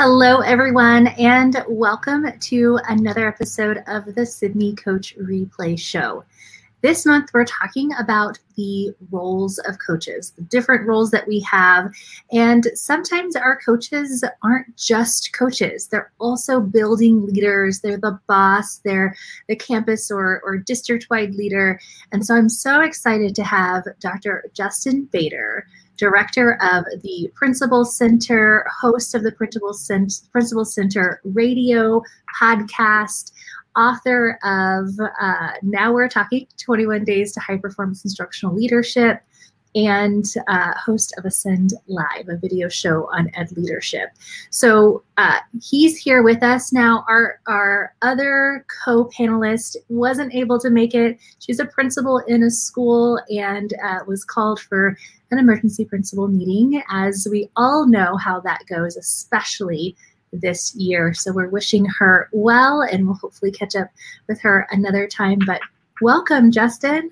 Hello, everyone, and welcome to another episode of the Sibme Coach Replay Show. This month, we're talking about the roles of coaches, the different roles that we have. And sometimes our coaches aren't just coaches, they're also building leaders. They're the boss, they're the campus or, or district wide leader. And so I'm so excited to have Dr. Justin Baeder director of the Principal Center, host of the Principal Center, Principal Center radio podcast, author of uh, Now We're Talking 21 Days to High Performance Instructional Leadership, and uh, host of Ascend Live, a video show on ed leadership. So uh, he's here with us now. Our our other co-panelist wasn't able to make it. She's a principal in a school and uh, was called for an emergency principal meeting. As we all know how that goes, especially this year. So we're wishing her well, and we'll hopefully catch up with her another time. But welcome, Justin.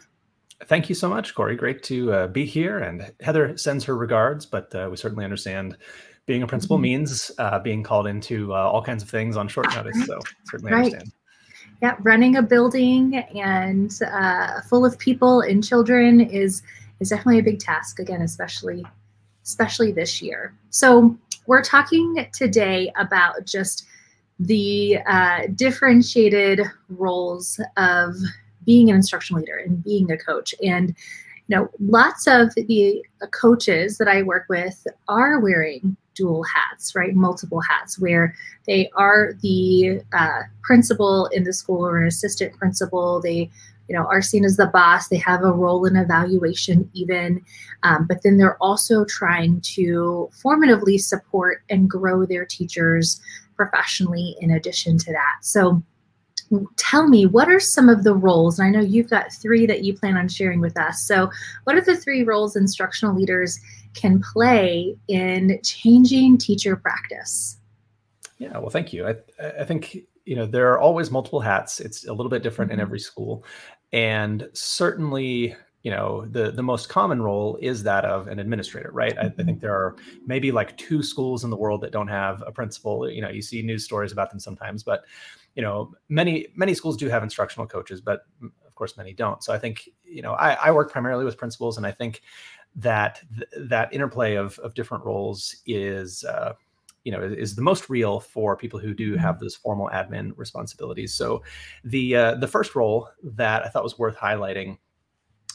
Thank you so much, Corey. Great to uh, be here. And Heather sends her regards, but uh, we certainly understand being a principal mm-hmm. means uh, being called into uh, all kinds of things on short notice. So certainly right. understand. Yeah, running a building and uh, full of people and children is is definitely a big task. Again, especially especially this year. So we're talking today about just the uh, differentiated roles of being an instructional leader and being a coach. And you know, lots of the coaches that I work with are wearing dual hats, right? Multiple hats, where they are the uh, principal in the school or an assistant principal. They, you know, are seen as the boss. They have a role in evaluation, even, um, but then they're also trying to formatively support and grow their teachers professionally. In addition to that, so tell me what are some of the roles? And i know you've got three that you plan on sharing with us. So what are the three roles instructional leaders can play in changing teacher practice? Yeah well thank you. I, I think you know there are always multiple hats. It's a little bit different mm-hmm. in every school and certainly you know the the most common role is that of an administrator right? I, I, think there are maybe like two schools in the world that don't have a principal. You know you see news stories about them sometimes but you know many many schools do have instructional coaches but of course many don't. So i think you know i, I work primarily with principals and i think that th- that interplay of of different roles is uh, you know is the most real for people who do have mm-hmm. those formal admin responsibilities so the uh, the first role that i thought was worth highlighting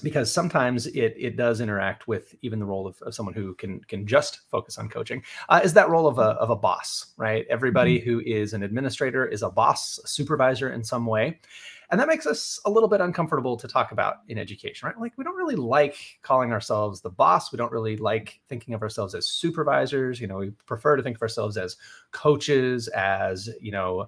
because sometimes it it does interact with even the role of, of someone who can can just focus on coaching uh, is that role of a, of a boss right everybody mm-hmm. who is an administrator is a boss a supervisor in some way and that makes us a little bit uncomfortable to talk about in education right like we don't really like calling ourselves the boss we don't really like thinking of ourselves as supervisors you know we prefer to think of ourselves as coaches as you know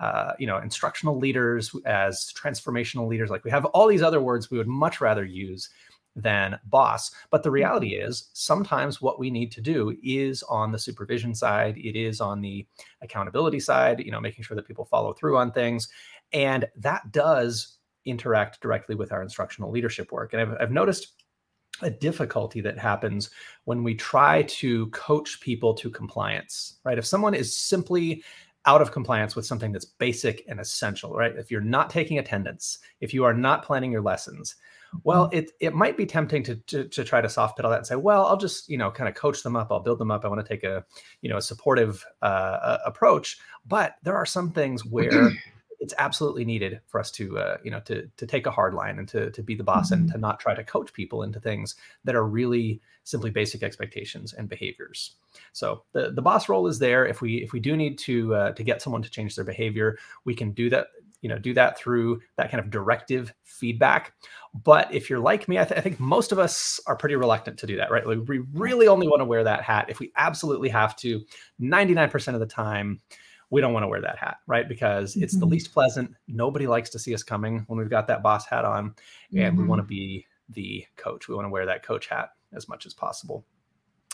uh, you know, instructional leaders, as transformational leaders. Like we have all these other words we would much rather use than boss. But the reality mm-hmm. is sometimes what we need to do is on the supervision side, it is on the accountability side, you know, making sure that people follow through on things. And that does interact directly with our instructional leadership work. And I've, I've noticed a difficulty that happens when we try to coach people to compliance, right? If someone is simply out of compliance with something that's basic and essential, right? If you're not taking attendance, if you are not planning your lessons, well, mm-hmm. it it might be tempting to, to to try to soft pedal that and say, well, I'll just you know kind of coach them up, I'll build them up. I want to take a you know a supportive uh, approach, but there are some things where it's absolutely needed for us to uh, you know to to take a hard line and to to be the boss mm-hmm. and to not try to coach people into things that are really simply basic expectations and behaviors. So the, the boss role is there. If we if we do need to uh, to get someone to change their behavior, we can do that. You know, do that through that kind of directive feedback. But if you're like me, I, th- I think most of us are pretty reluctant to do that, right? Like we really only want to wear that hat if we absolutely have to. 99% of the time, we don't want to wear that hat, right? Because it's mm-hmm. the least pleasant. Nobody likes to see us coming when we've got that boss hat on, and mm-hmm. we want to be the coach. We want to wear that coach hat as much as possible.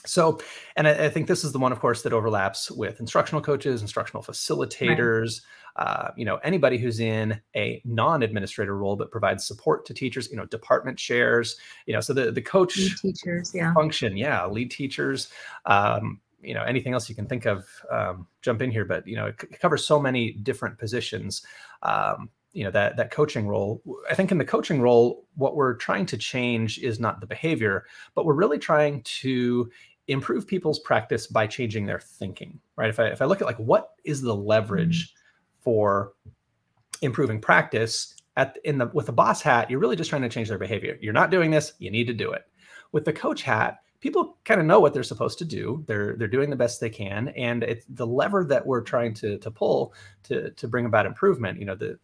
So, and I, I, think this is the one, of course, that overlaps with instructional coaches, instructional facilitators, right. uh, you know, anybody who's in a non-administrator role but provides support to teachers, you know, department chairs, you know, so the the coach lead teachers, yeah, function, yeah, lead teachers. Um, you know anything else you can think of um, jump in here but you know it, c- covers so many different positions um, you know that that coaching role. I think in the coaching role what we're trying to change is not the behavior but we're really trying to improve people's practice by changing their thinking right? If i if i look at like what is the leverage for improving practice at in the with the boss hat you're really just trying to change their behavior. You're not doing this you need to do it. With the coach hat people kind of know what they're supposed to do. They're they're doing the best they can, and it's the lever that we're trying to to pull to to bring about improvement. You know, the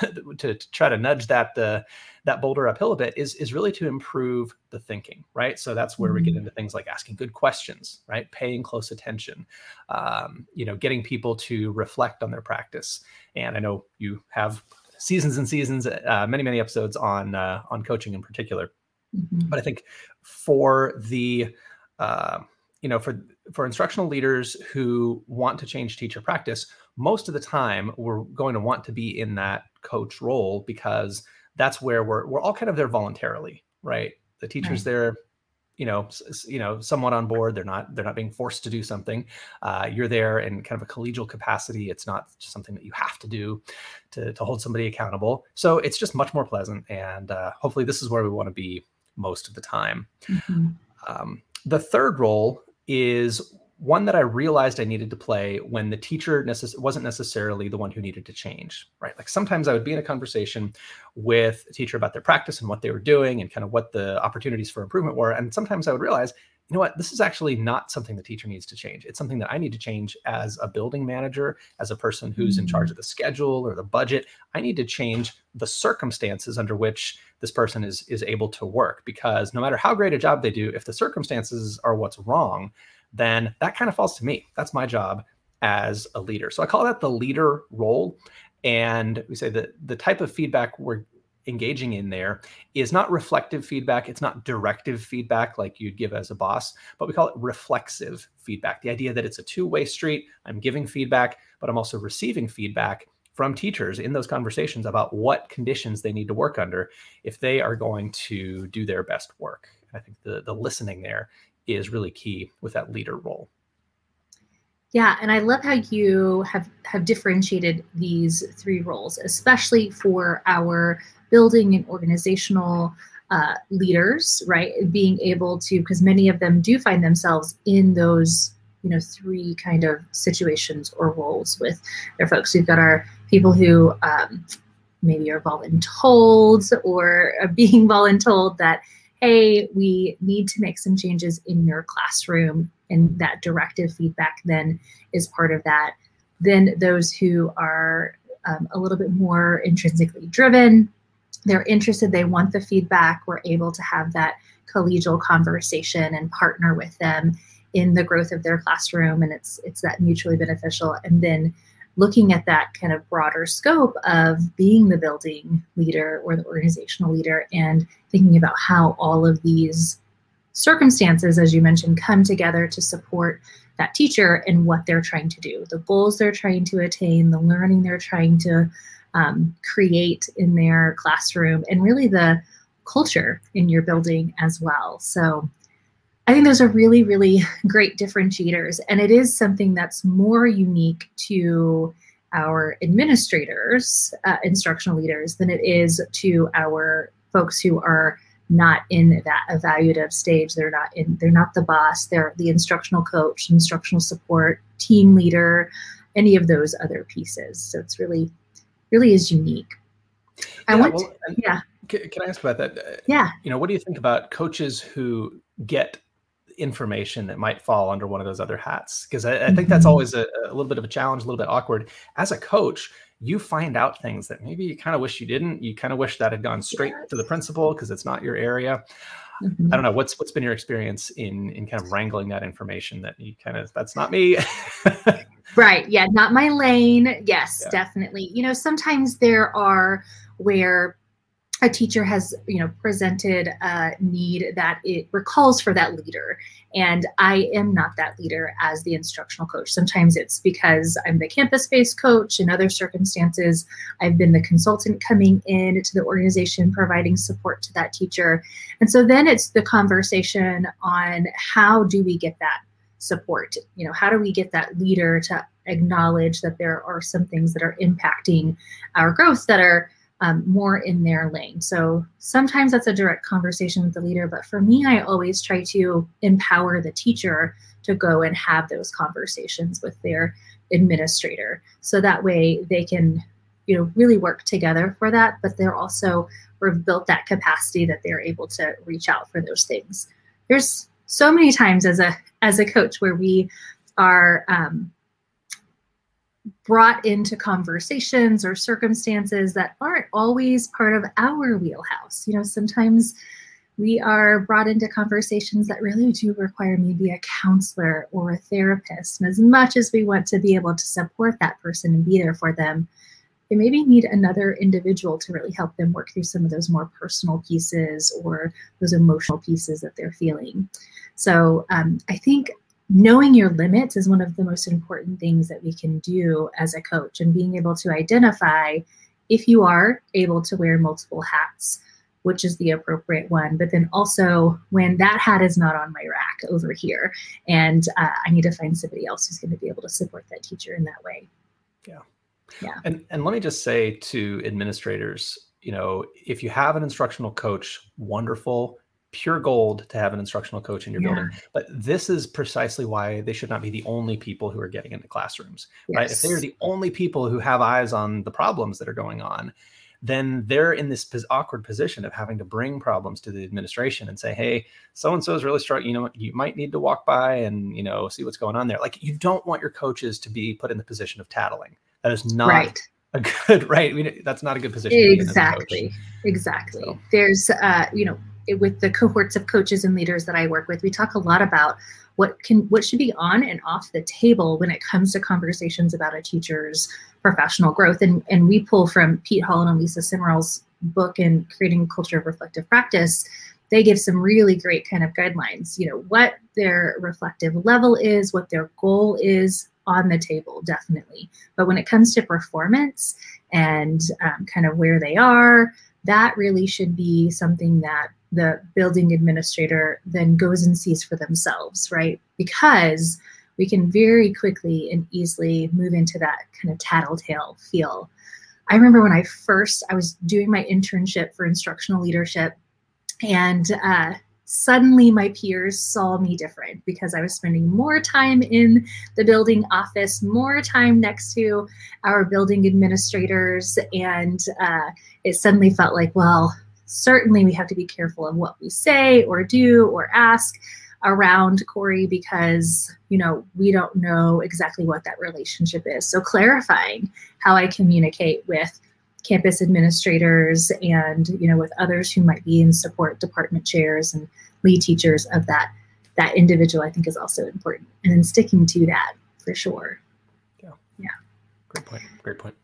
to, to try to nudge that the that boulder uphill a bit is is really to improve the thinking, right? So that's where we get mm-hmm. into things like asking good questions, right? Paying close attention, um, you know, getting people to reflect on their practice. And I know you have seasons and seasons, uh, many many episodes on uh, on coaching in particular. Mm-hmm. But I think for the uh, you know for for instructional leaders who want to change teacher practice, most of the time we're going to want to be in that coach role because that's where we're we're all kind of there voluntarily, right? The teacher's right. there you know you know somewhat on board they're not they're not being forced to do something uh, you're there in kind of a collegial capacity it's not something that you have to do to, to hold somebody accountable so it's just much more pleasant and uh, hopefully this is where we want to be most of the time. Mm-hmm. Um, the third role is one that I realized I needed to play when the teacher necess- wasn't necessarily the one who needed to change, right? Like sometimes I would be in a conversation with a teacher about their practice and what they were doing and kind of what the opportunities for improvement were. And sometimes I would realize you know what, this is actually not something the teacher needs to change. It's something that I need to change as a building manager, as a person who's in charge mm. of the schedule or the budget. I need to change the circumstances under which this person is is able to work because no matter how great a job they do, if the circumstances are what's wrong, then that kind of falls to me. That's my job as a leader. So I call that the leader role. And we say that the type of feedback we're engaging in there is not reflective feedback. It's not directive feedback like you'd give as a boss, but we call it reflexive feedback. The idea that it's a two way street. I'm giving feedback, but I'm also receiving feedback from teachers in those conversations about what conditions they need to work under if they are going to do their best work. I think the, the listening there is really key with that leader role. Yeah, and I love how you have have differentiated these three roles, especially for our building and organizational uh, leaders, right? Being able to, because many of them do find themselves in those, you know, three kind of situations or roles with their folks. We've got our people who um, maybe are voluntold or are being voluntold that, hey, we need to make some changes in your classroom, and that directive feedback then is part of that. Then those who are um, a little bit more intrinsically driven, they're interested, they want the feedback, we're able to have that collegial conversation and partner with them in the growth of their classroom and it's it's that mutually beneficial and then looking at that kind of broader scope of being the building leader or the organizational leader and thinking about how all of these circumstances as you mentioned come together to support that teacher and what they're trying to do the goals they're trying to attain the learning they're trying to um, create in their classroom and really the culture in your building as well. So I think those are really, really great differentiators. And it is something that's more unique to our administrators, uh, instructional leaders, than it is to our folks who are not in that evaluative stage. They're not in, they're not the boss, they're the instructional coach, instructional support, team leader, any of those other pieces. So it's really really is unique. I want, well, to, yeah. Can, I ask about that? Uh, yeah. You know, what do you think about coaches who get information that might fall under one of those other hats? Because I, I, think that's mm-hmm. always a, a, little bit of a challenge, a little bit awkward. As a coach, you find out things that maybe you kind of wish you didn't. You kind of wish that had gone straight to the principal because it's not your area. Mm-hmm. I don't know what's what's been your experience in in kind of wrangling that information that you kind of that's not me. right. Yeah. Not my lane. Yes, yeah. definitely. You know, sometimes there are where a teacher has you know presented a need that it recalls for that leader. And i am not that leader as the instructional coach. Sometimes it's because i'm the campus based coach. In other circumstances i've been the consultant coming in to the organization providing support to that teacher. And so then it's the conversation on how do we get that support? You know how do we get that leader to acknowledge that there are some things that are impacting our growth that are um, more in their lane. So sometimes that's a direct conversation with the leader but for me i always try to empower the teacher to go and have those conversations with their administrator. So that way they can you know really work together for that but they're also we've built that capacity that they're able to reach out for those things. There's so many times as a as a coach where we are um, brought into conversations or circumstances that aren't always part of our wheelhouse you know sometimes we are brought into conversations that really do require maybe a counselor or a therapist. And as much as we want to be able to support that person and be there for them, they maybe need another individual to really help them work through some of those more personal pieces or those emotional pieces that they're feeling. So um, I think knowing your limits is one of the most important things that we can do as a coach and being able to identify if you are able to wear multiple hats which is the appropriate one. But then also when that hat is not on my rack over here, and uh, I need to find somebody else who's going to be able to support that teacher in that way. Yeah. Yeah. And and let me just say to administrators, you know, if you have an instructional coach, wonderful, pure gold to have an instructional coach in your yeah. building. But this is precisely why they should not be the only people who are getting into classrooms, yes. right? If they are the only people who have eyes on the problems that are going on, then they're in this awkward position of having to bring problems to the administration and say, "Hey, so and so is really struggling. You know, you might need to walk by and you know see what's going on there." Like, you don't want your coaches to be put in the position of tattling. That is not right. a good right. I mean, that's not a good position. Exactly. Exactly. So. There's, uh, you know, with the cohorts of coaches and leaders that I work with, we talk a lot about what can what should be on and off the table when it comes to conversations about a teacher's professional growth. And and we pull from Pete Hall and Alisa Simeral's book in creating a culture of reflective practice. They give some really great kind of guidelines, you know, what their reflective level is, what their goal is on the table, definitely. But when it comes to performance and um, kind of where they are, that really should be something that the building administrator then goes and sees for themselves, right? Because we can very quickly and easily move into that kind of tattletale feel. I remember when I first I was doing my internship for instructional leadership, and uh, suddenly my peers saw me different because I was spending more time in the building office, more time next to our building administrators, and uh, it suddenly felt like, well, certainly we have to be careful of what we say or do or ask around Corey because you know we don't know exactly what that relationship is. So clarifying how I communicate with campus administrators and you know with others who might be in support department chairs and lead teachers of that that individual I think is also important. And then sticking to that for sure. Yeah. Yeah. Great point. Great point.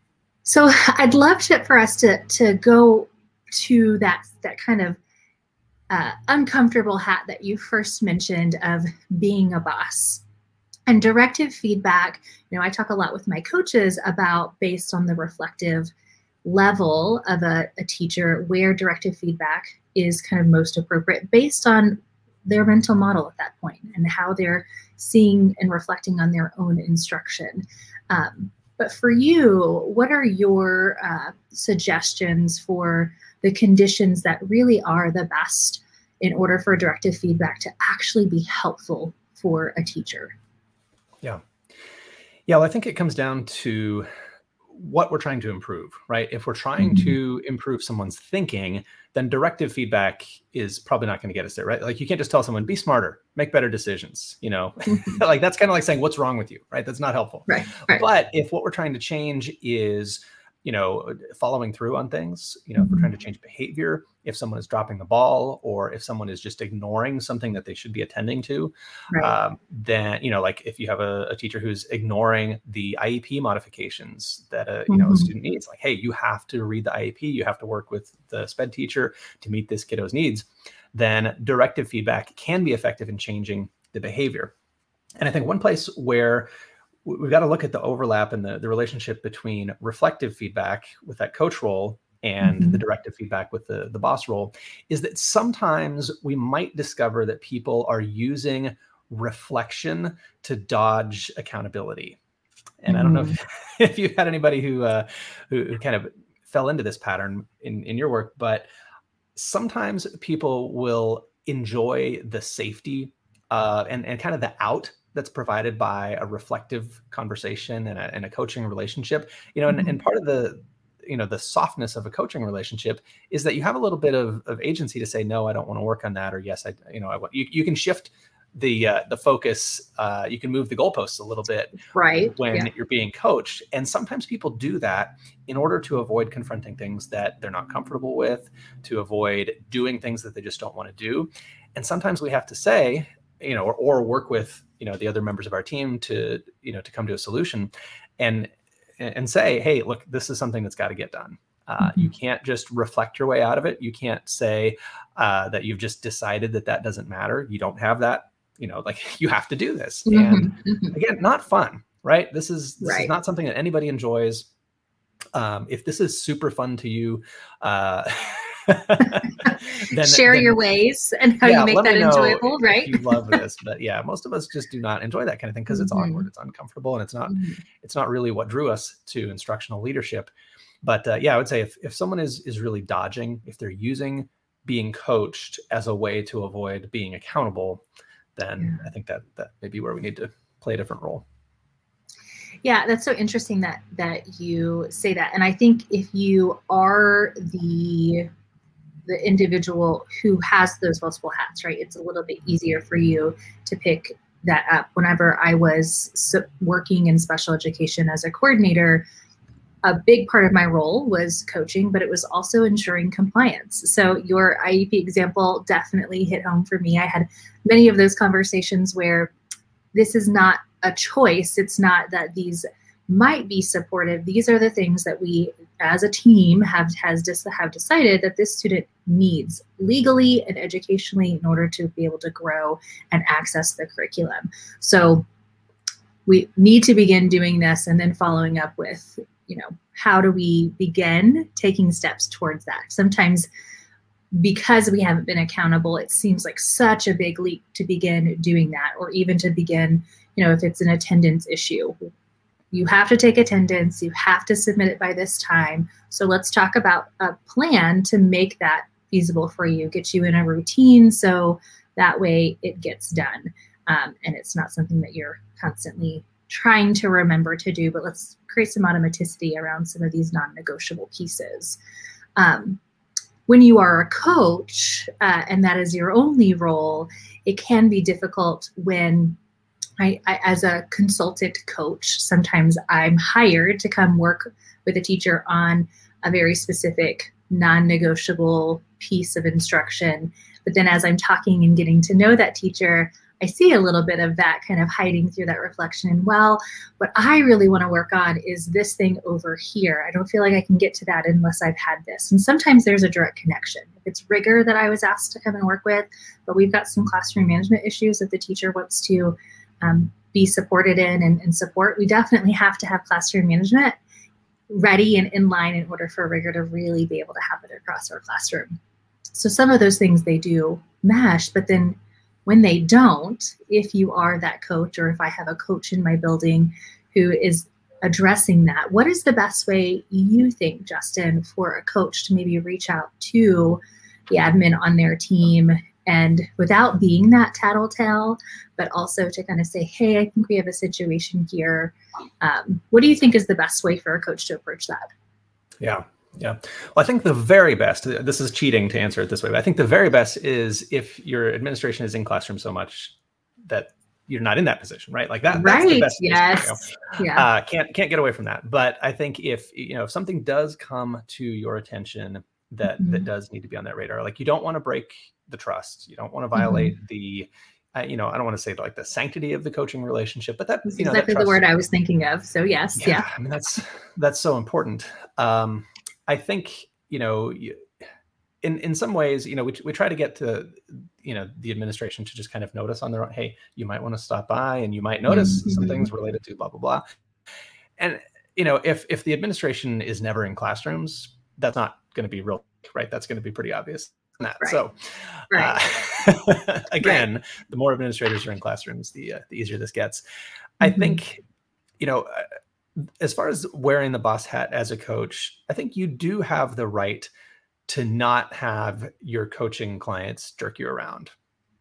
So I'd love to for us to to go to that that kind of uh, uncomfortable hat that you first mentioned of being a boss. And directive feedback you know i talk a lot with my coaches about based on the reflective level of a, a teacher where directive feedback is kind of most appropriate based on their mental model at that point and how they're seeing and reflecting on their own instruction. Um, but for you what are your uh, suggestions for the conditions that really are the best in order for directive feedback to actually be helpful for a teacher. Yeah. Yeah, well, I think it comes down to what we're trying to improve, right? If we're trying mm-hmm. to improve someone's thinking, then directive feedback is probably not going to get us there, right? Like you can't just tell someone, be smarter, make better decisions, you know? Mm-hmm. like that's kind of like saying, what's wrong with you, right? That's not helpful. Right, right. But if what we're trying to change is you know following through on things you know if we're trying to mm-hmm. change behavior if someone is dropping the ball or if someone is just ignoring something that they should be attending to right. um, then you know like if you have a, a, teacher who's ignoring the iep modifications that a you know mm-hmm. a student needs like hey you have to read the iep you have to work with the sped teacher to meet this kiddo's needs then directive feedback can be effective in changing the behavior and i think one place where we've got to look at the overlap and the, the relationship between reflective feedback with that coach role and mm-hmm. the directive feedback with the, the boss role is that sometimes we might discover that people are using reflection to dodge accountability. And mm. I don't know if, mm-hmm. if you had anybody who, uh, who, who kind of fell into this pattern in in your work, but sometimes people will enjoy the safety uh, and and kind of the out that's provided by a reflective conversation and a, and a coaching relationship. You know, and, and mm-hmm. part of the you know the softness of a coaching relationship is that you have a little bit of, of agency to say no i don't want to work on that or yes i you know i want you, you can shift the uh, the focus uh, you can move the goalposts a little bit right when yeah. you're being coached and sometimes people do that in order to avoid confronting things that they're not comfortable with to avoid doing things that they just don't want to do and sometimes we have to say you know or, or work with you know the other members of our team to you know to come to a solution and and say hey look this is something that's got to get done uh, you mm-hmm. can't just reflect your way out of it. You can't say uh, that you've just decided that that doesn't matter. You don't have that you know like you have to do this mm-hmm, and mm-hmm. again not fun right this is this right. is not something that anybody enjoys um, if this is super fun to you uh, then, share then, your ways and how yeah, you make that enjoyable right you love this but yeah most of us just do not enjoy that kind of thing because it's mm-hmm. awkward it's uncomfortable and it's not mm-hmm. it's not really what drew us to instructional leadership but uh, yeah i would say if, if someone is is really dodging if they're using being coached as a way to avoid being accountable then yeah. I think that that may be where we need to play a different role. Yeah, that's so interesting that that you say that. And I think if you are the the individual who has those multiple hats, right? It's a little bit easier for you to pick that up. Whenever I was working in special education as a coordinator, a big part of my role was coaching, but it was also ensuring compliance. So your IEP example definitely hit home for me. I had many of those conversations where this is not a choice. It's not that these might be supportive. These are the things that we as a team have has just have decided that this student needs legally and educationally in order to be able to grow and access the curriculum. So we need to begin doing this and then following up with you know, how do we begin taking steps towards that? Sometimes because we haven't been accountable, it seems like such a big leap to begin doing that, or even to begin, you know, if it's an attendance issue. You have to take attendance, you have to submit it by this time. So let's talk about a plan to make that feasible for you, get you in a routine so that way it gets done. Um, and it's not something that you're constantly trying to remember to do, but let's create some automaticity around some of these non-negotiable pieces. Um, when you are a coach uh, and that is your only role, it can be difficult when I, I, as a consultant coach, sometimes I'm hired to come work with a teacher on a very specific non-negotiable piece of instruction. But then as I'm talking and getting to know that teacher, I see a little bit of that kind of hiding through that reflection. And well, what I really want to work on is this thing over here. I don't feel like I can get to that unless I've had this. And sometimes there's a direct connection. If it's rigor that I was asked to come and work with, but we've got some classroom management issues that the teacher wants to um, be supported in and, and support, we definitely have to have classroom management ready and in line in order for rigor to really be able to have it across our classroom. So some of those things they do mesh, but then when they don't, if you are that coach or if I have a coach in my building who is addressing that, what is the best way you think, Justin, for a coach to maybe reach out to the admin on their team and without being that tattletale, but also to kind of say, hey, I think we have a situation here. Um, what do you think is the best way for a coach to approach that? Yeah, yeah. Well, I think the very best, this is cheating to answer it this way, but I think the very best is if your administration is in classroom so much that you're not in that position, right? Like that. Right. That's the best yes. Yeah. Uh, can't can't get away from that. But I think if you know if something does come to your attention that mm-hmm. that does need to be on that radar, like you don't want to break the trust, you don't want to violate mm-hmm. the uh, you know, I don't want to say like the sanctity of the coaching relationship, but that you know, exactly the word I was thinking of. So yes, yeah, yeah. I mean that's that's so important. Um, I think you know, in in some ways, you know, we we try to get to you know the administration to just kind of notice on their own. Hey, you might want to stop by, and you might notice mm-hmm. some things related to blah blah blah. And you know, if if the administration is never in classrooms, that's not going to be real, right? That's going to be pretty obvious. That. Right. So, Right. uh, again, the more administrators are in classrooms, the uh, the easier this gets. I Mhm. think, you know, uh, as far as wearing the boss hat as a coach, I think you do have the right to not have your coaching clients jerk you around,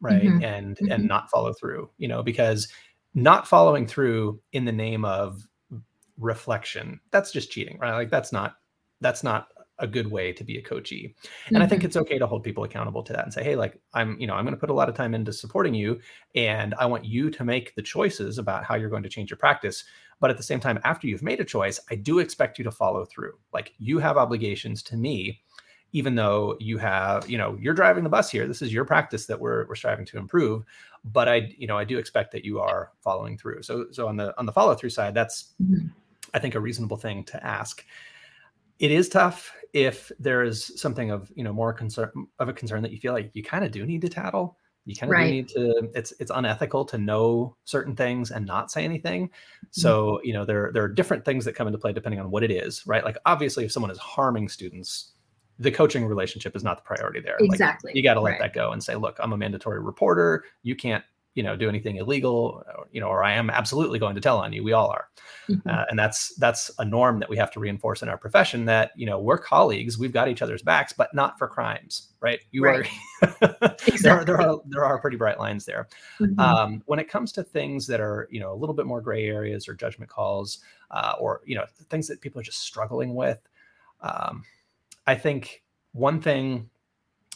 right? Mhm. And Mhm. and not follow through, you know, because not following through in the name of reflection, that's just cheating, right? Like that's not that's not a good way to be a coachee. And I think Mhm. it's okay to hold people accountable to that and say, hey, like I'm, you know, I'm going to put a lot of time into supporting you and I want you to make the choices about how you're going to change your practice. But at the same time, after you've made a choice, I do expect you to follow through. Like you have obligations to me, even though you have, you know, you're driving the bus here. This is your practice that we're we're striving to improve. But I, you know, I do expect that you are following through. So so on the on the follow through side, that's Mhm. I think a reasonable thing to ask. It is tough if there is something of you know more concern of a concern that you feel like you kind of do need to tattle. You kind of Right. need to. It's it's unethical to know certain things and not say anything. Mm-hmm. So you know there there are different things that come into play depending on what it is, right? Like obviously, if someone is harming students, the coaching relationship is not the priority there. Like, Exactly. you got to let Right. that go and say, look, I'm a mandatory reporter. You can't you know do anything illegal, you know, or I am absolutely going to tell on you. We all are Mhm. uh, and that's that's a norm that we have to reinforce in our profession that you know we're colleagues we've got each other's backs but not for crimes right you Right. are there, are there are there are pretty bright lines there Mhm. um, when it comes to things that are you know a little bit more gray areas or judgment calls uh, or you know things that people are just struggling with um, i think one thing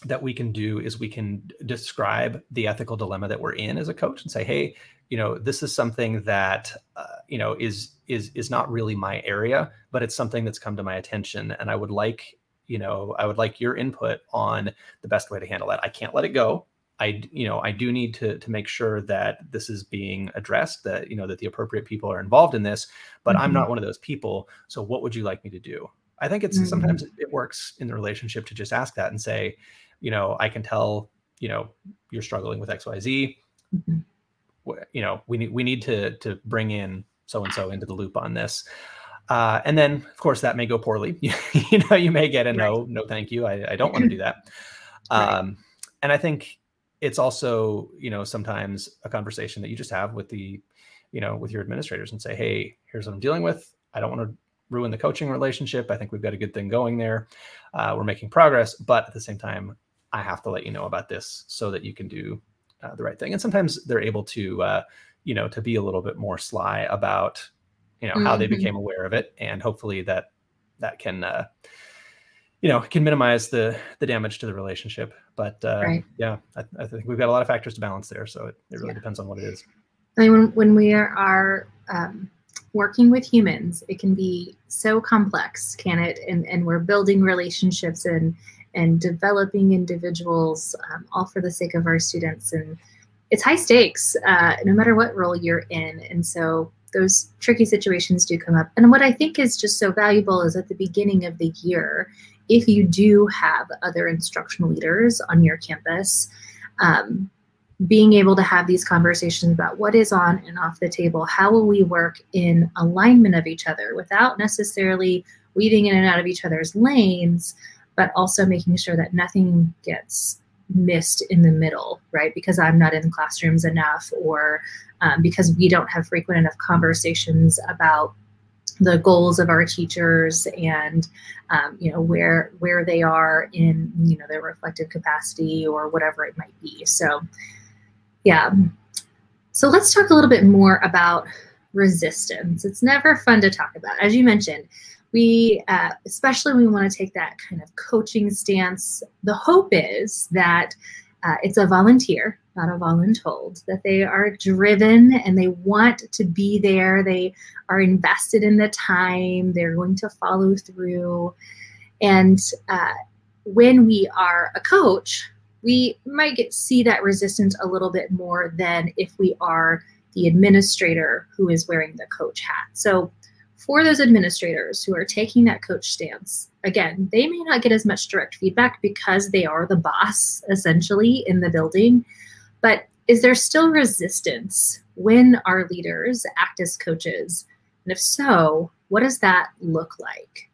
that we can do is we can describe the ethical dilemma that we're in as a coach and say hey you know this is something that uh, you know is is is not really my area but it's something that's come to my attention and i would like you know i would like your input on the best way to handle that i can't let it go i you know I do need to to make sure that this is being addressed that you know that the appropriate people are involved in this but I'm Mhm. not one of those people so what would you like me to do I think it's Mhm. sometimes it works in the relationship to just ask that and say you know I can tell you know you're struggling with XYZ Mhm. you know we need we need to to bring in so and so into the loop on this. Uh, and then of course that may go poorly. You know you may get a no no thank you. I, I don't want to do that. Right. um, and i think it's also you know sometimes a conversation that you just have with the you know with your administrators and say hey here's what i'm dealing with. I don't want to ruin the coaching relationship. I think we've got a good thing going there. Uh, we're making progress. But at the same time i have to let you know about this so that you can do uh, the right thing and sometimes they're able to uh, you know to be a little bit more sly about you know how they Mhm. became aware of it and hopefully that that can uh, you know can minimize the the damage to the relationship but uh, Right. yeah I, I think we've got a lot of factors to balance there so it, it really Yeah. depends on what it is I mean, when, when we are um, working with humans, it can be so complex, can it? And, and we're building relationships and and developing individuals, um, all for the sake of our students. And it's high stakes, uh, no matter what role you're in. And so those tricky situations do come up. And what I think is just so valuable is at the beginning of the year, if you do have other instructional leaders on your campus. Um, being able to have these conversations about what is on and off the table how will we work in alignment of each other without necessarily weaving in and out of each other's lanes but also making sure that nothing gets missed in the middle right because i'm not in classrooms enough or um, because we don't have frequent enough conversations about the goals of our teachers and um, you know where where they are in you know their reflective capacity or whatever it might be so yeah. So let's talk a little bit more about resistance. It's never fun to talk about. As you mentioned, we, uh, especially we want to take that kind of coaching stance, the hope is that uh, it's a volunteer, not a voluntold, that they are driven and they want to be there. They are invested in the time, they're going to follow through. And uh, when we are a coach, we might get see that resistance a little bit more than if we are the administrator who is wearing the coach hat. So for those administrators who are taking that coach stance, again, they may not get as much direct feedback because they are the boss essentially in the building. But is there still resistance when our leaders act as coaches? And if so, what does that look like?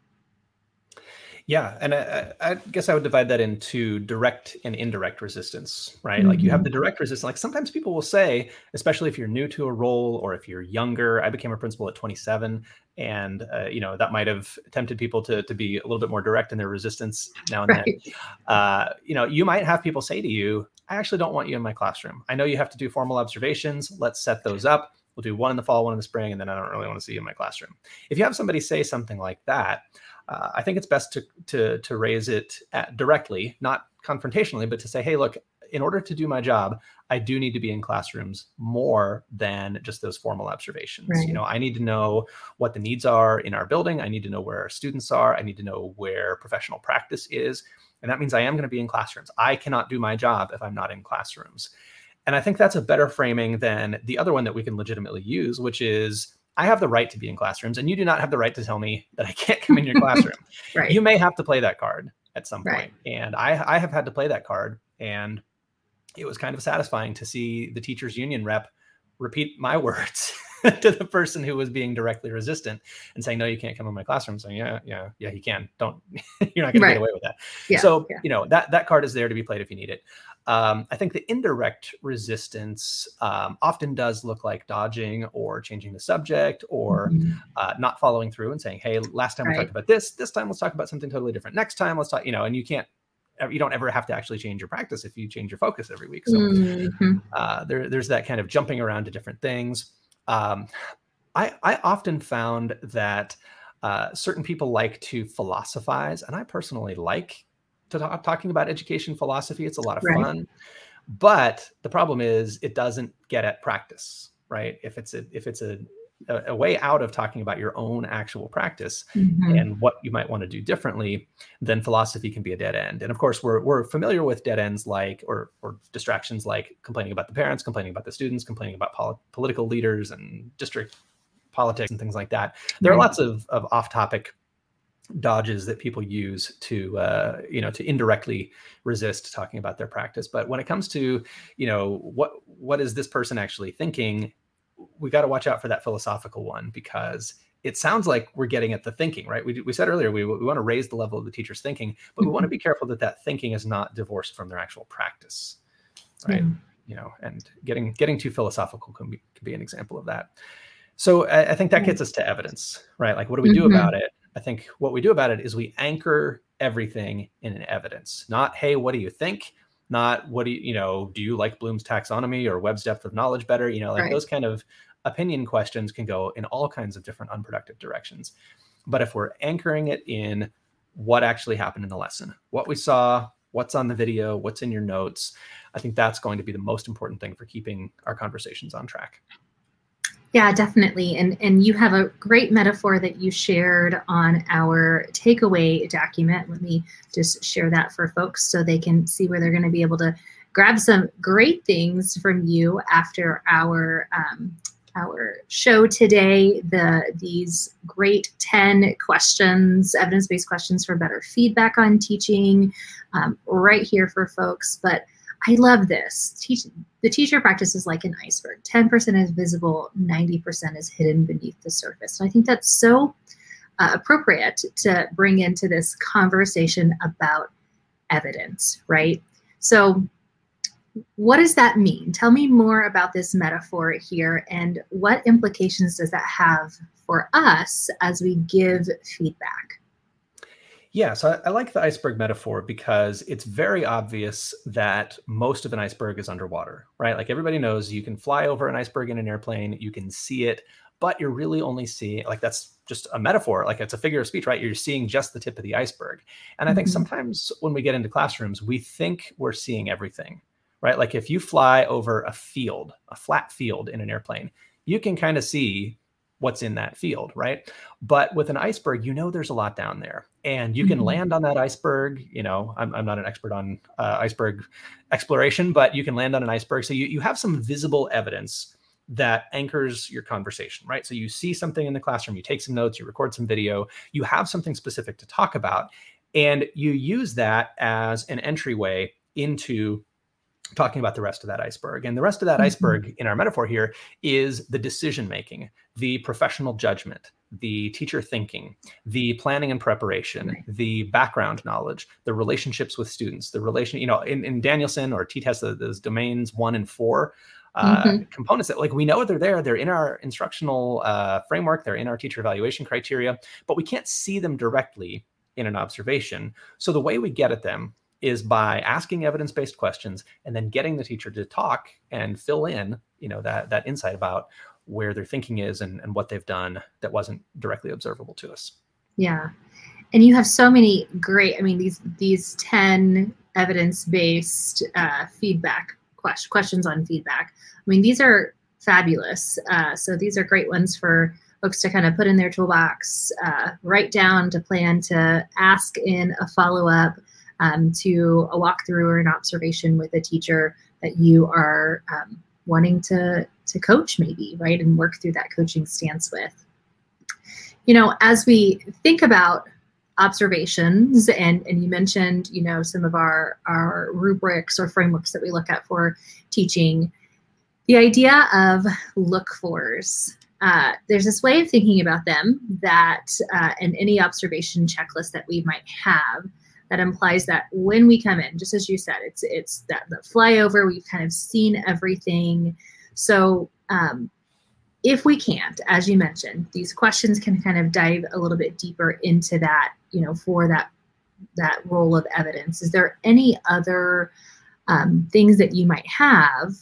Yeah, and I, I, guess I would divide that into direct and indirect resistance, right? Mm-hmm. Like you have the mm-hmm. direct resistance. Like sometimes people will say, especially if you're new to a role or if you're younger. I became a principal at 27, and uh, you know that might have tempted people to to be a little bit more direct in their resistance now and right. then. Uh, you know, you might have people say to you, "I actually don't want you in my classroom. I know you have to do formal observations. Let's set those up. We'll do one in the fall, one in the spring, and then I don't really want to see you in my classroom." If you have somebody say something like that uh, I think it's best to to to raise it directly, not confrontationally, but to say, hey, look, in order to do my job, I do need to be in classrooms more than just those formal observations. Right. You know, I need to know what the needs are in our building. I need to know where our students are. I need to know where professional practice is. And that means I am going to be in classrooms. I cannot do my job if I'm not in classrooms. And I think that's a better framing than the other one that we can legitimately use, which is I have the right to be in classrooms, and you do not have the right to tell me that I can't come in your classroom. right. You may have to play that card at some point. Right. And I, I have had to play that card. And it was kind of satisfying to see the teachers union rep repeat my words to the person who was being directly resistant and saying, no, you can't come in my classroom. Saying, yeah, yeah, yeah, he can. Don't, you're not going right. to get away with that. Yeah, so, yeah. you know, that, that card is there to be played if you need it. Um, I think the indirect resistance um, often does look like dodging or changing the subject or mm-hmm. uh, not following through and saying, "Hey, last time right. we talked about this. This time let's talk about something totally different. Next time let's talk." You know, and you can't, you don't ever have to actually change your practice if you change your focus every week. So mm-hmm. uh, there, there's that kind of jumping around to different things. Um, I, I often found that uh, certain people like to philosophize, and I personally like to talk, talking about education philosophy. It's a lot of right. fun, but the problem is it doesn't get at practice, right? If it's a if it's a a, a way out of talking about your own actual practice mm-hmm. and what you might want to do differently, then philosophy can be a dead end. And of course, we're we're familiar with dead ends like or or distractions like complaining about the parents, complaining about the students, complaining about pol- political leaders and district politics and things like that. There are lots of, of off-topic dodges that people use to uh, you know to indirectly resist talking about their practice. But when it comes to you know what what is this person actually thinking we got to watch out for that philosophical one because it sounds like we're getting at the thinking right? We, we said earlier we, we want to raise the level of the teacher's thinking but we want to mm-hmm. be careful that that thinking is not divorced from their actual practice right? Yeah. you know and getting getting too philosophical can be, can be an example of that. So I, I think that gets us to evidence right? Like what do we do mm-hmm. about it I think what we do about it is we anchor everything in an evidence, not, hey, what do you think? Not what do you, you know, do you like Bloom's taxonomy or Webb's depth of knowledge better? You know, like right. those kind of opinion questions can go in all kinds of different unproductive directions. But if we're anchoring it in what actually happened in the lesson, what we saw, what's on the video, what's in your notes, I think that's going to be the most important thing for keeping our conversations on track. Yeah, definitely. And and you have a great metaphor that you shared on our takeaway document. Let me just share that for folks so they can see where they're going to be able to grab some great things from you after our um, our show today. The these great ten questions, evidence based questions for better feedback on teaching, um, right here for folks. But I love this. Teach, the teacher practice is like an iceberg. 10% is visible, 90% is hidden beneath the surface. And I think that's so uh, appropriate to bring into this conversation about evidence, right? So, what does that mean? Tell me more about this metaphor here and what implications does that have for us as we give feedback? Yeah, so I, I, like the iceberg metaphor because it's very obvious that most of an iceberg is underwater, right? Like everybody knows you can fly over an iceberg in an airplane, you can see it, but you're really only seeing like that's just a metaphor, like it's a figure of speech, right? You're seeing just the tip of the iceberg. And I think mm-hmm. sometimes when we get into classrooms, we think we're seeing everything, right? Like if you fly over a field, a flat field in an airplane, you can kind of see what's in that field, right? But with an iceberg, you know there's a lot down there, and you can mm-hmm. land on that iceberg. You know, I'm, I'm not an expert on uh, iceberg exploration, but you can land on an iceberg, so you you have some visible evidence that anchors your conversation, right? So you see something in the classroom, you take some notes, you record some video, you have something specific to talk about, and you use that as an entryway into talking about the rest of that iceberg. And the rest of that mm-hmm. iceberg in our metaphor here is the decision making, the professional judgment, the teacher thinking, the planning and preparation, the background knowledge, the relationships with students, the relation, you know, in, in Danielson or T-TESS, those domains one and four uh, mm-hmm. components that like we know they're there, they're in our instructional uh, framework, they're in our teacher evaluation criteria, but we can't see them directly in an observation. So the way we get at them is by asking evidence-based questions and then getting the teacher to talk and fill in, you know, that that insight about where their thinking is and, and what they've done that wasn't directly observable to us. Yeah. And you have so many great, I mean, these these 10 evidence-based uh, feedback quest- questions on feedback. I mean, these are fabulous. Uh, so these are great ones for folks to kind of put in their toolbox, uh, write down to plan to ask in a follow-up um, to a walkthrough or an observation with a teacher that you are um, wanting to to coach maybe right and work through that coaching stance with. You know as we think about observations and and you mentioned you know some of our our rubrics or frameworks that we look at for teaching the idea of look fors uh, there's this way of thinking about them that uh, in any observation checklist that we might have that implies that when we come in, just as you said, it's it's that the flyover. We've kind of seen everything. So um, if we can't, as you mentioned, these questions can kind of dive a little bit deeper into that. You know, for that that role of evidence. Is there any other um, things that you might have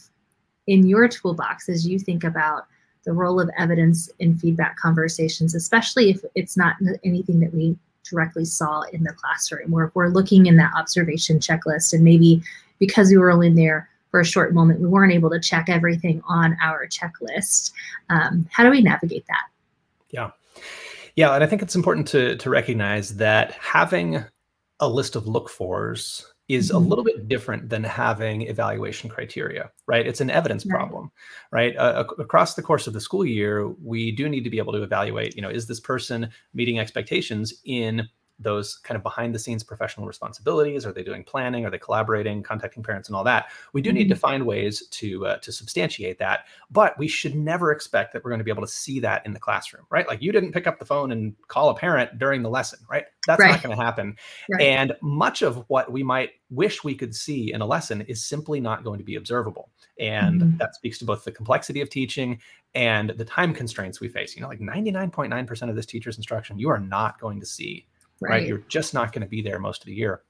in your toolbox as you think about the role of evidence in feedback conversations, especially if it's not anything that we directly saw in the classroom, or we're looking in that observation checklist and maybe because we were only there for a short moment, we weren't able to check everything on our checklist. Um, how do we navigate that? Yeah. Yeah, and I think it's important to to recognize that having a list of look fors is mm-hmm. a little bit different than having evaluation criteria, right? It's an evidence right. problem, right? Uh, across the course of the school year, we do need to be able to evaluate, you know, is this person meeting expectations in those kind of behind the scenes professional responsibilities? Are they doing planning? Are they collaborating, contacting parents, and all that? We do need to mm-hmm. find ways to uh, to substantiate that, but we should never expect that we're going to be able to see that in the classroom, right? Like you didn't pick up the phone and call a parent during the lesson, right? That's right. not going to happen. Right. And much of what we might wish we could see in a lesson is simply not going to be observable. And mm-hmm. that speaks to both the complexity of teaching and the time constraints we face. You know, like 99.9% of this teacher's instruction, you are not going to see right? right? You're just not going to be there most of the year.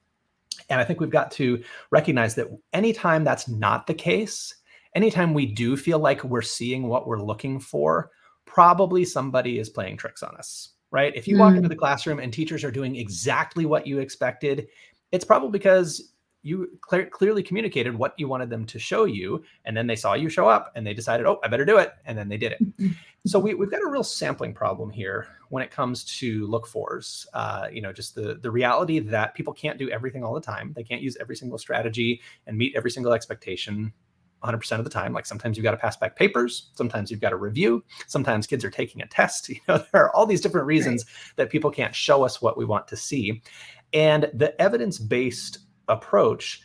And I think we've got to recognize that anytime that's not the case, anytime we do feel like we're seeing what we're looking for, probably somebody is playing tricks on us, right? If you mm. walk into the classroom and teachers are doing exactly what you expected, it's probably because you clear, clearly communicated what you wanted them to show you and then they saw you show up and they decided oh i better do it and then they did it. So we, we've got a real sampling problem here when it comes to look fors uh, you know just the the reality that people can't do everything all the time. They can't use every single strategy and meet every single expectation 100% of the time. Like sometimes you've got to pass back papers sometimes you've got to review sometimes kids are taking a test. You know there are all these different reasons right. that people can't show us what we want to see. And the evidence-based approach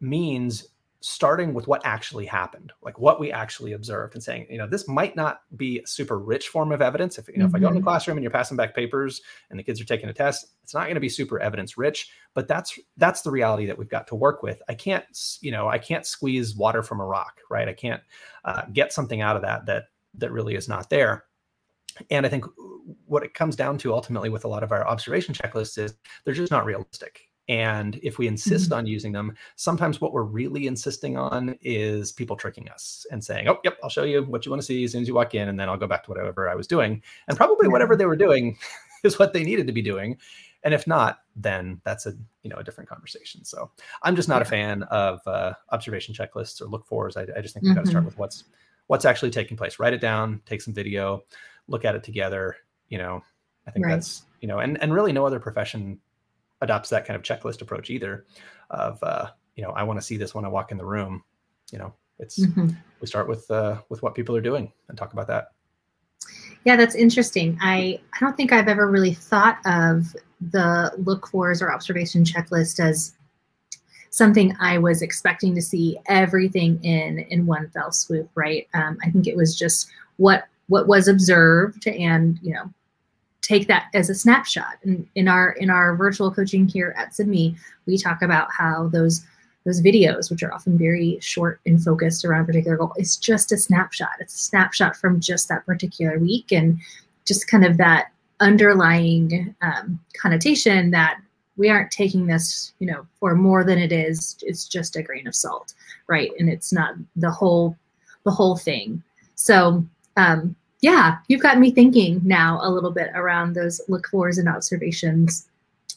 means starting with what actually happened, like what we actually observed, and saying, you know, this might not be a super rich form of evidence. If you know, mm-hmm. if I go in the mm-hmm. classroom and you're passing back papers and the kids are taking a test, it's not going to be super evidence rich. But that's that's the reality that we've got to work with. I can't, you know, I can't squeeze water from a rock, right? I can't uh, get something out of that that that really is not there. And I think what it comes down to ultimately with a lot of our observation checklists is they're just not realistic and if we insist mm-hmm. on using them, sometimes what we're really insisting on is people tricking us and saying, oh, yep, I'll show you what you want to see as soon as you walk in, and then I'll go back to whatever I was doing. And probably whatever they were doing is what they needed to be doing. And if not, then that's a you know a different conversation. So I'm just not a fan of uh, observation checklists or look fors. I, I just think we've got to start mm-hmm. with what's what's actually taking place. Write it down, take some video, look at it together. You know, I think right. that's you know, and and really no other profession adopts that kind of checklist approach either of uh, you know i want to see this when i walk in the room you know it's mm-hmm. we start with uh, with what people are doing and talk about that yeah that's interesting i i don't think i've ever really thought of the look fors or observation checklist as something I was expecting to see everything in in one fell swoop, right? Um, I think it was just what what was observed, and you know, take that as a snapshot. And in our in our virtual coaching here at Sibme, we talk about how those those videos, which are often very short and focused around a particular goal, it's just a snapshot. It's a snapshot from just that particular week, and just kind of that underlying um, connotation that we aren't taking this, you know, for more than it is. It's just a grain of salt, right? And it's not the whole, the whole thing. So, um, yeah, you've got me thinking now a little bit around those look fors and observations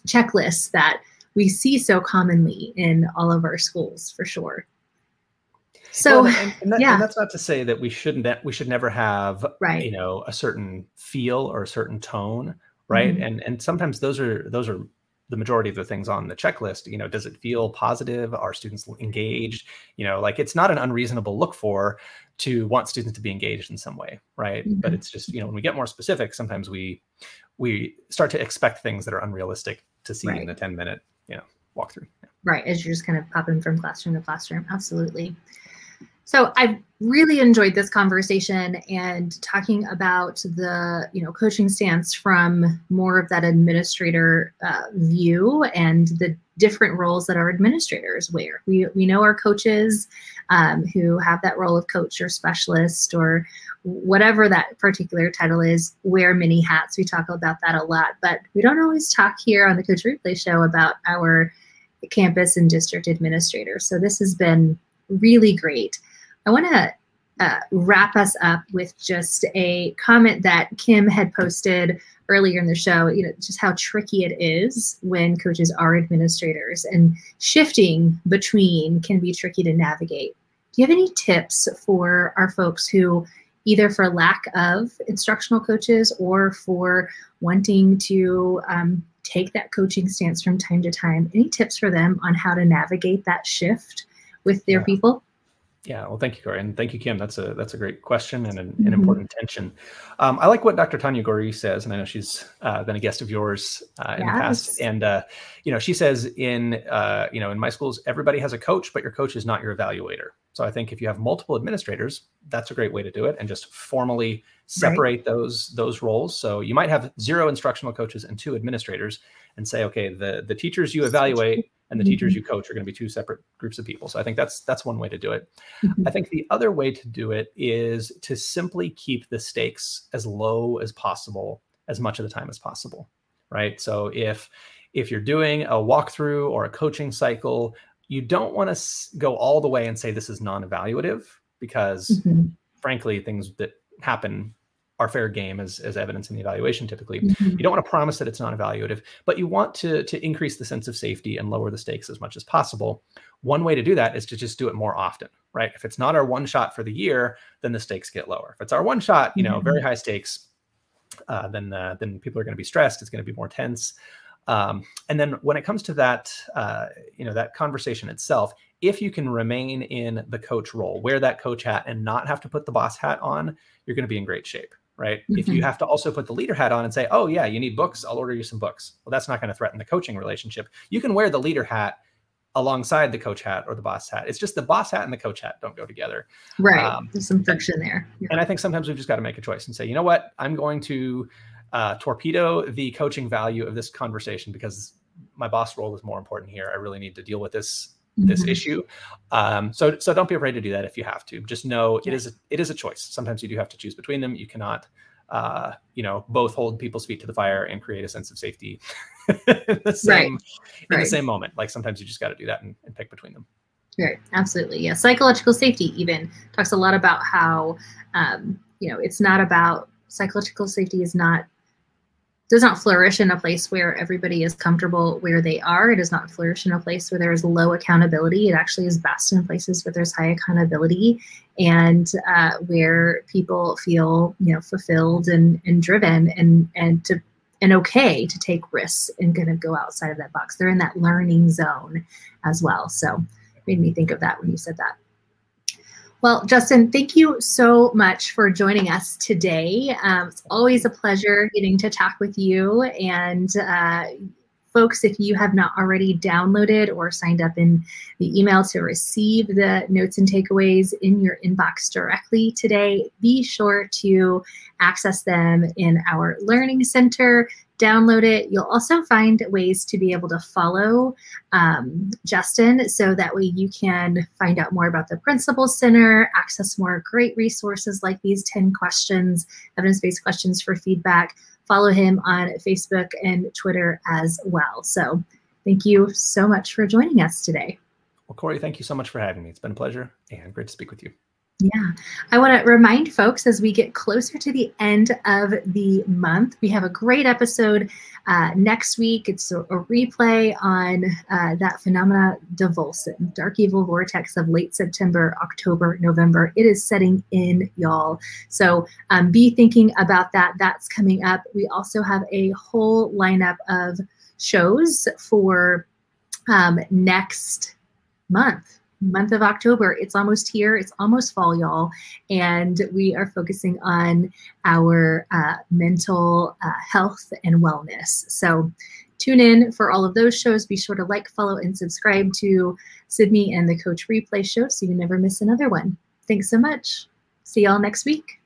checklists that we see so commonly in all of our schools, for sure. So well, and, and, that, yeah, and that's not to say that we shouldn't we should never have right. you know a certain feel or a certain tone, right? Mm-hmm. And and sometimes those are those are the majority of the things on the checklist you know does it feel positive are students engaged you know like it's not an unreasonable look for to want students to be engaged in some way right mm-hmm. but it's just you know when we get more specific sometimes we we start to expect things that are unrealistic to see right. in a 10 minute you know walkthrough yeah. right as you're just kind of popping from classroom to classroom absolutely so I've really enjoyed this conversation and talking about the you know coaching stance from more of that administrator uh, view and the different roles that our administrators wear. We we know our coaches um, who have that role of coach or specialist or whatever that particular title is wear many hats. We talk about that a lot, but we don't always talk here on the Coach Replay Show about our campus and district administrators. So this has been really great. I want to uh, wrap us up with just a comment that Kim had posted earlier in the show. You know, just how tricky it is when coaches are administrators, and shifting between can be tricky to navigate. Do you have any tips for our folks who, either for lack of instructional coaches or for wanting to um, take that coaching stance from time to time? Any tips for them on how to navigate that shift with their yeah. people? Yeah, well, thank you, Corey, and thank you, Kim. That's a that's a great question and an, mm-hmm. an important tension. Um, I like what Dr. Tanya Gori says, and I know she's uh, been a guest of yours uh, in yes. the past. And uh, you know, she says in uh, you know in my schools, everybody has a coach, but your coach is not your evaluator. So I think if you have multiple administrators, that's a great way to do it, and just formally separate right. those those roles. So you might have zero instructional coaches and two administrators, and say, okay, the the teachers you evaluate and the mm-hmm. teachers you coach are going to be two separate groups of people. So I think that's that's one way to do it. Mm-hmm. I think the other way to do it is to simply keep the stakes as low as possible as much of the time as possible, right? So if if you're doing a walkthrough or a coaching cycle, you don't want to go all the way and say this is non-evaluative because mm-hmm. frankly things that happen are fair game as, as evidence in the evaluation typically. Mm-hmm. You don't want to promise that it's not evaluative, but you want to, to increase the sense of safety and lower the stakes as much as possible. One way to do that is to just do it more often, right? If it's not our one shot for the year, then the stakes get lower. If it's our one shot, you know, mm-hmm. very high stakes, uh, then uh, then people are going to be stressed. It's going to be more tense. Um, and then when it comes to that, uh, you know, that conversation itself, if you can remain in the coach role, wear that coach hat, and not have to put the boss hat on, you're going to be in great shape right? Mm-hmm. If you mm-hmm. have to also put the leader hat on and say, oh, yeah, you need books, I'll order you some books. Well, that's not going to threaten the coaching relationship. You can wear the leader hat alongside the coach hat or the boss hat. It's just the boss hat and the coach hat don't go together. Right. Um, There's some friction there. Yeah. And I think sometimes we've just got to make a choice and say, you know what? I'm going to uh, torpedo the coaching value of this conversation because my boss role is more important here. I really need to deal with this this mm-hmm. issue. Um, so so don't be afraid to do that if you have to. Just know it is a, it is a choice. Sometimes you do have to choose between them. You cannot uh, you know both hold people's feet to the fire and create a sense of safety in the same right. in right. the same moment. Like sometimes you just got to do that and, and pick between them. Right. Absolutely. Yeah. Psychological safety even talks a lot about how um, you know it's not about psychological safety is not does not flourish in a place where everybody is comfortable where they are. It does not flourish in a place where there is low accountability. It actually is best in places where there's high accountability and uh, where people feel, you know, fulfilled and, and driven and and to and okay to take risks and kind of go outside of that box. They're in that learning zone as well. So made me think of that when you said that. Well, Justin, thank you so much for joining us today. Um, it's always a pleasure getting to talk with you and uh, folks, if you have not already downloaded or signed up in the email to receive the notes and takeaways in your inbox directly today, be sure to access them in our Learning Center download it. You'll also find ways to be able to follow um, Justin so that way you can find out more about the Principal Center, access more great resources like these 10 questions, evidence based questions for feedback. Follow him on Facebook and Twitter as well. So, thank you so much for joining us today. Well, Corey, thank you so much for having me. It's been a pleasure and great to speak with you. Yeah, I want to remind folks as we get closer to the end of the month, we have a great episode uh, next week. It's a, a replay on uh, that phenomena Devolson, dark evil vortex of late September, October, November. It is setting in, y'all. So um, be thinking about that. That's coming up. We also have a whole lineup of shows for um, next month month of October. It's almost here. It's almost fall, y'all. And we are focusing on our uh, mental uh, health and wellness. So tune in for all of those shows. Be sure to like, follow, and subscribe to Sibme and the Coach Replay Show so you never miss another one. Thanks so much. See y'all next week.